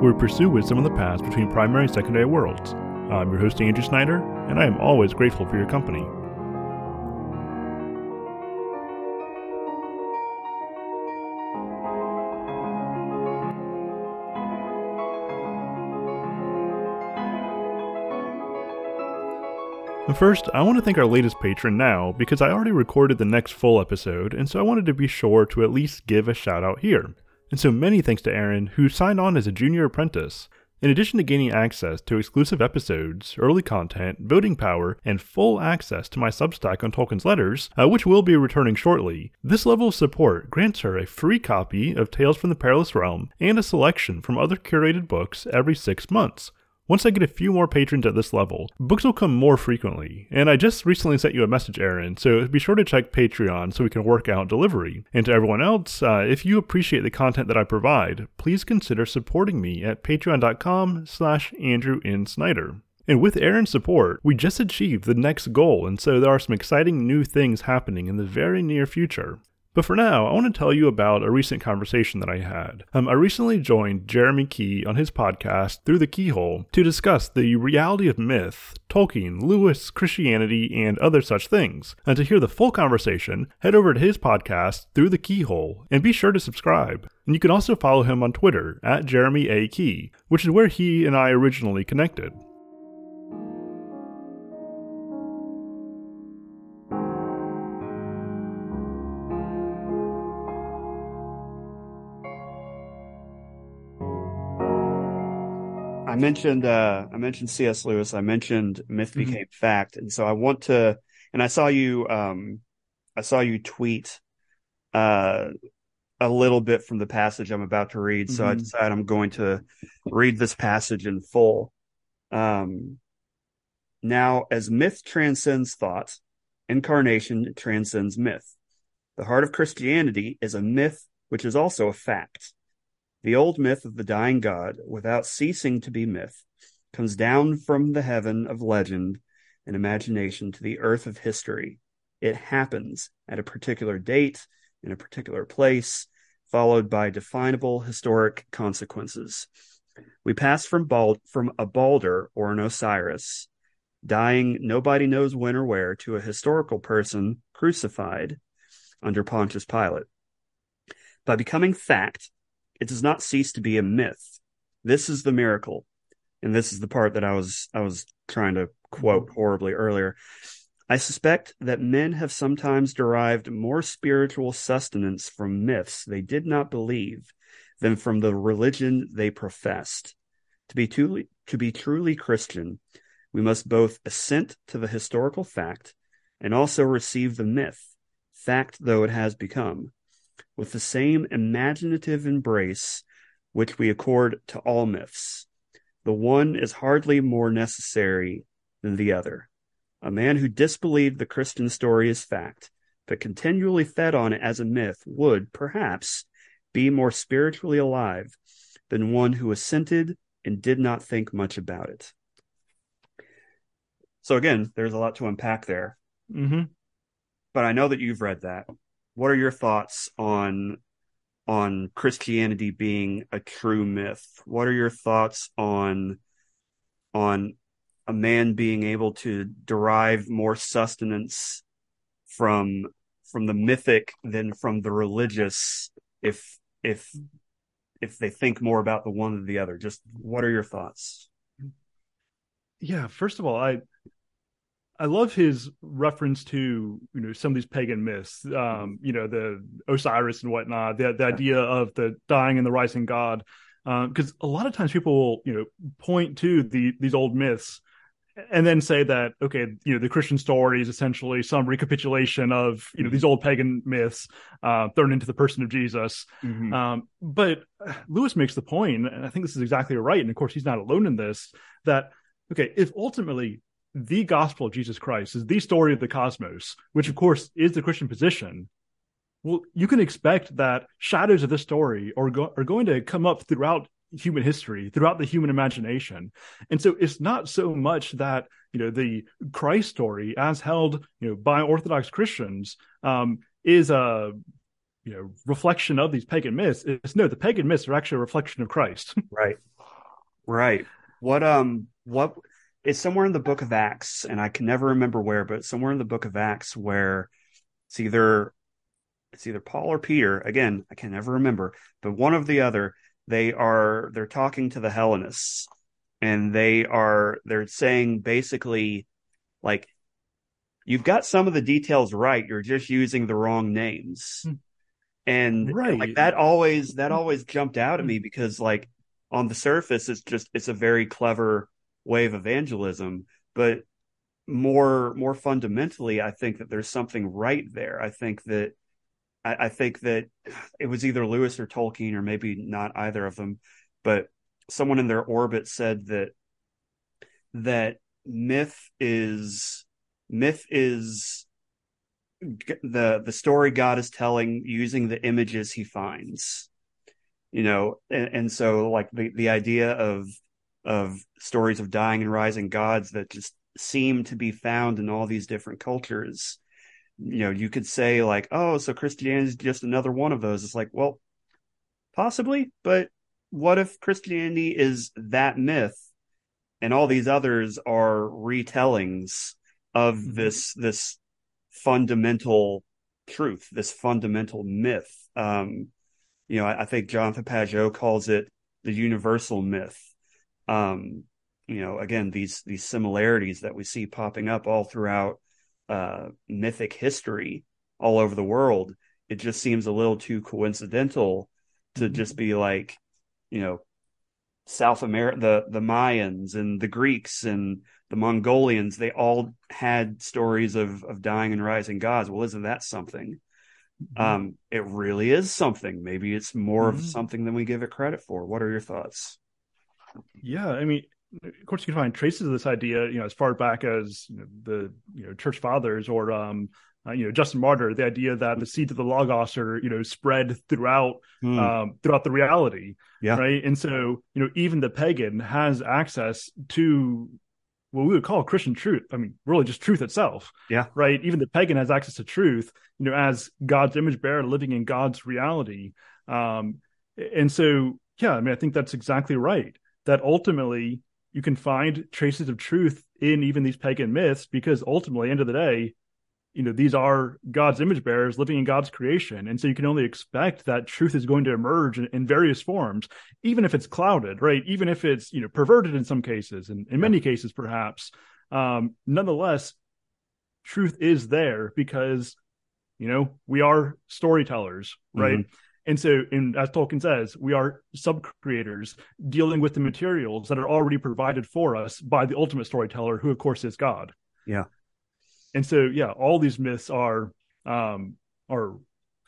where we pursue wisdom in the past between primary and secondary worlds. I'm your host Andrew Snyder, and I am always grateful for your company. First, I want to thank our latest patron now because I already recorded the next full episode, and so I wanted to be sure to at least give a shout out here. And so many thanks to Aaron, who signed on as a junior apprentice. In addition to gaining access to exclusive episodes, early content, voting power, and full access to my Substack on Tolkien's Letters, uh, which will be returning shortly, this level of support grants her a free copy of Tales from the Perilous Realm and a selection from other curated books every six months. Once I get a few more patrons at this level, books will come more frequently. And I just recently sent you a message, Aaron, so be sure to check Patreon so we can work out delivery. And to everyone else, uh, if you appreciate the content that I provide, please consider supporting me at patreon.com slash Andrew. And with Aaron's support, we just achieved the next goal, and so there are some exciting new things happening in the very near future. But for now, I want to tell you about a recent conversation that I had. Um, I recently joined Jeremy Key on his podcast, Through the Keyhole, to discuss the reality of myth, Tolkien, Lewis, Christianity, and other such things. And to hear the full conversation, head over to his podcast, Through the Keyhole, and be sure to subscribe. And you can also follow him on Twitter, at Jeremy A. Key, which is where he and I originally connected. Mentioned uh, I mentioned C.S. Lewis. I mentioned myth mm-hmm. became fact, and so I want to. And I saw you. Um, I saw you tweet uh, a little bit from the passage I'm about to read. Mm-hmm. So I mm-hmm. decided I'm going to read this passage in full. Um, now, as myth transcends thought, incarnation transcends myth. The heart of Christianity is a myth which is also a fact. The old myth of the dying god, without ceasing to be myth, comes down from the heaven of legend and imagination to the earth of history. It happens at a particular date, in a particular place, followed by definable historic consequences. We pass from, from a Balder or an Osiris, dying nobody knows when or where, to a historical person crucified under Pontius Pilate. By becoming fact, it does not cease to be a myth. This is the miracle. And this is the part that I was I was trying to quote horribly earlier. I suspect that men have sometimes derived more spiritual sustenance from myths they did not believe than from the religion they professed. To be truly, to be truly Christian, we must both assent to the historical fact and also receive the myth, fact though it has become with the same imaginative embrace which we accord to all myths. The one is hardly more necessary than the other. A man who disbelieved the Christian story as fact, but continually fed on it as a myth, would, perhaps, be more spiritually alive than one who assented and did not think much about it. So, again, there's a lot to unpack there. Mm-hmm. But I know that you've read that what are your thoughts on on Christianity being a true myth? What are your thoughts on on a man being able to derive more sustenance from from the mythic than from the religious if if if they think more about the one than the other just what are your thoughts yeah first of all i I love his reference to you know some of these pagan myths, um, you know the Osiris and whatnot, the the idea of the dying and the rising god, because um, a lot of times people will you know point to the these old myths and then say that okay you know the christian story is essentially some recapitulation of you know these old pagan myths uh, thrown into the person of jesus. Mm-hmm. um, but lewis makes the point and i think this is exactly right and of course he's not alone in this that okay if ultimately the gospel of jesus christ is the story of the cosmos which of course is the christian position well, you can expect that shadows of this story are, go- are going to come up throughout human history, throughout the human imagination. And so it's not so much that, you know, the Christ story as held, you know, by Orthodox Christians um, is a, you know, reflection of these pagan myths. It's no, the pagan myths are actually a reflection of Christ. right. Right. What, um, what, it's somewhere in the book of Acts, and I can never remember where, but somewhere in the book of Acts where it's either it's either Paul or Peter. Again, I can never remember, but one of the other. They are they're talking to the Hellenists, and they are they're saying basically, like, you've got some of the details right. You're just using the wrong names, hmm. and right. like that always that always jumped out at me because like on the surface it's just it's a very clever way of evangelism, but more more fundamentally, I think that there's something right there. I think that I, I think that it was either Lewis or Tolkien, or maybe not either of them, but someone in their orbit said that that myth is myth is the the story God is telling using the images he finds. You know, and, and so like the, the idea of of stories of dying and rising gods that just seem to be found in all these different cultures you know, you could say like, oh, so Christianity is just another one of those. It's like, well, possibly, but what if Christianity is that myth and all these others are retellings of mm-hmm. this this fundamental truth, this fundamental myth? Um, you know, I, I think Jonathan Pageau calls it the universal myth. Um, you know, again, these these similarities that we see popping up all throughout uh, mythic history all over the world, it just seems a little too coincidental to mm-hmm. just be like, you know, South America, the the Mayans and the Greeks and the Mongolians, they all had stories of of dying and rising gods. Well, isn't that something? Mm-hmm. Um, it really is something. Maybe it's more mm-hmm. of something than we give it credit for. What are your thoughts? Yeah, I mean, of course, you can find traces of this idea, you know, as far back as you know, the you know church fathers or um, uh, you know Justin Martyr, the idea that the seeds of the logos are you know spread throughout mm. um, throughout the reality, yeah. right? And so you know even the pagan has access to what we would call Christian truth. I mean, really just truth itself. Yeah. Right. Even the pagan has access to truth, you know, as God's image bearer living in God's reality. Um, and so, yeah, I mean, I think that's exactly right. That ultimately, you can find traces of truth in even these pagan myths because ultimately end of the day you know these are god's image bearers living in god's creation. And so you can only expect that truth is going to emerge in, in various forms even if it's clouded right? Even if it's you know perverted in some cases and in many cases perhaps. Um nonetheless truth is there because you know we are storytellers right? Mm-hmm. And so, in, as Tolkien says, we are sub creators dealing with the materials that are already provided for us by the ultimate storyteller, who, of course, is God. Yeah. And so, yeah, all these myths are um, are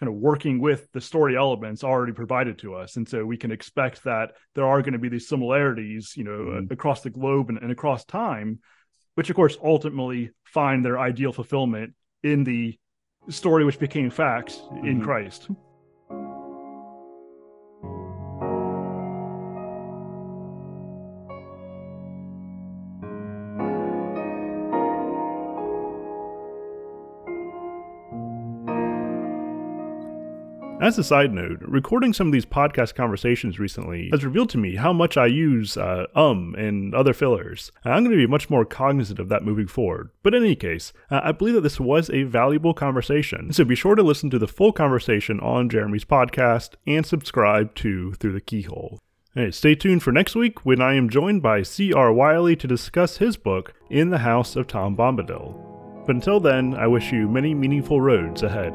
kind of working with the story elements already provided to us, and so we can expect that there are going to be these similarities, you know, mm-hmm. across the globe and, and across time, which, of course, ultimately find their ideal fulfillment in the story which became fact mm-hmm. in Christ. As a side note, recording some of these podcast conversations recently has revealed to me how much I use uh, um and other fillers. I'm going to be much more cognizant of that moving forward. But in any case, uh, I believe that this was a valuable conversation, so be sure to listen to the full conversation on Jeremy's podcast and subscribe to Through the Keyhole. Hey, stay tuned for next week when I am joined by C.R. Wiley to discuss his book, In the House of Tom Bombadil. But until then, I wish you many meaningful roads ahead.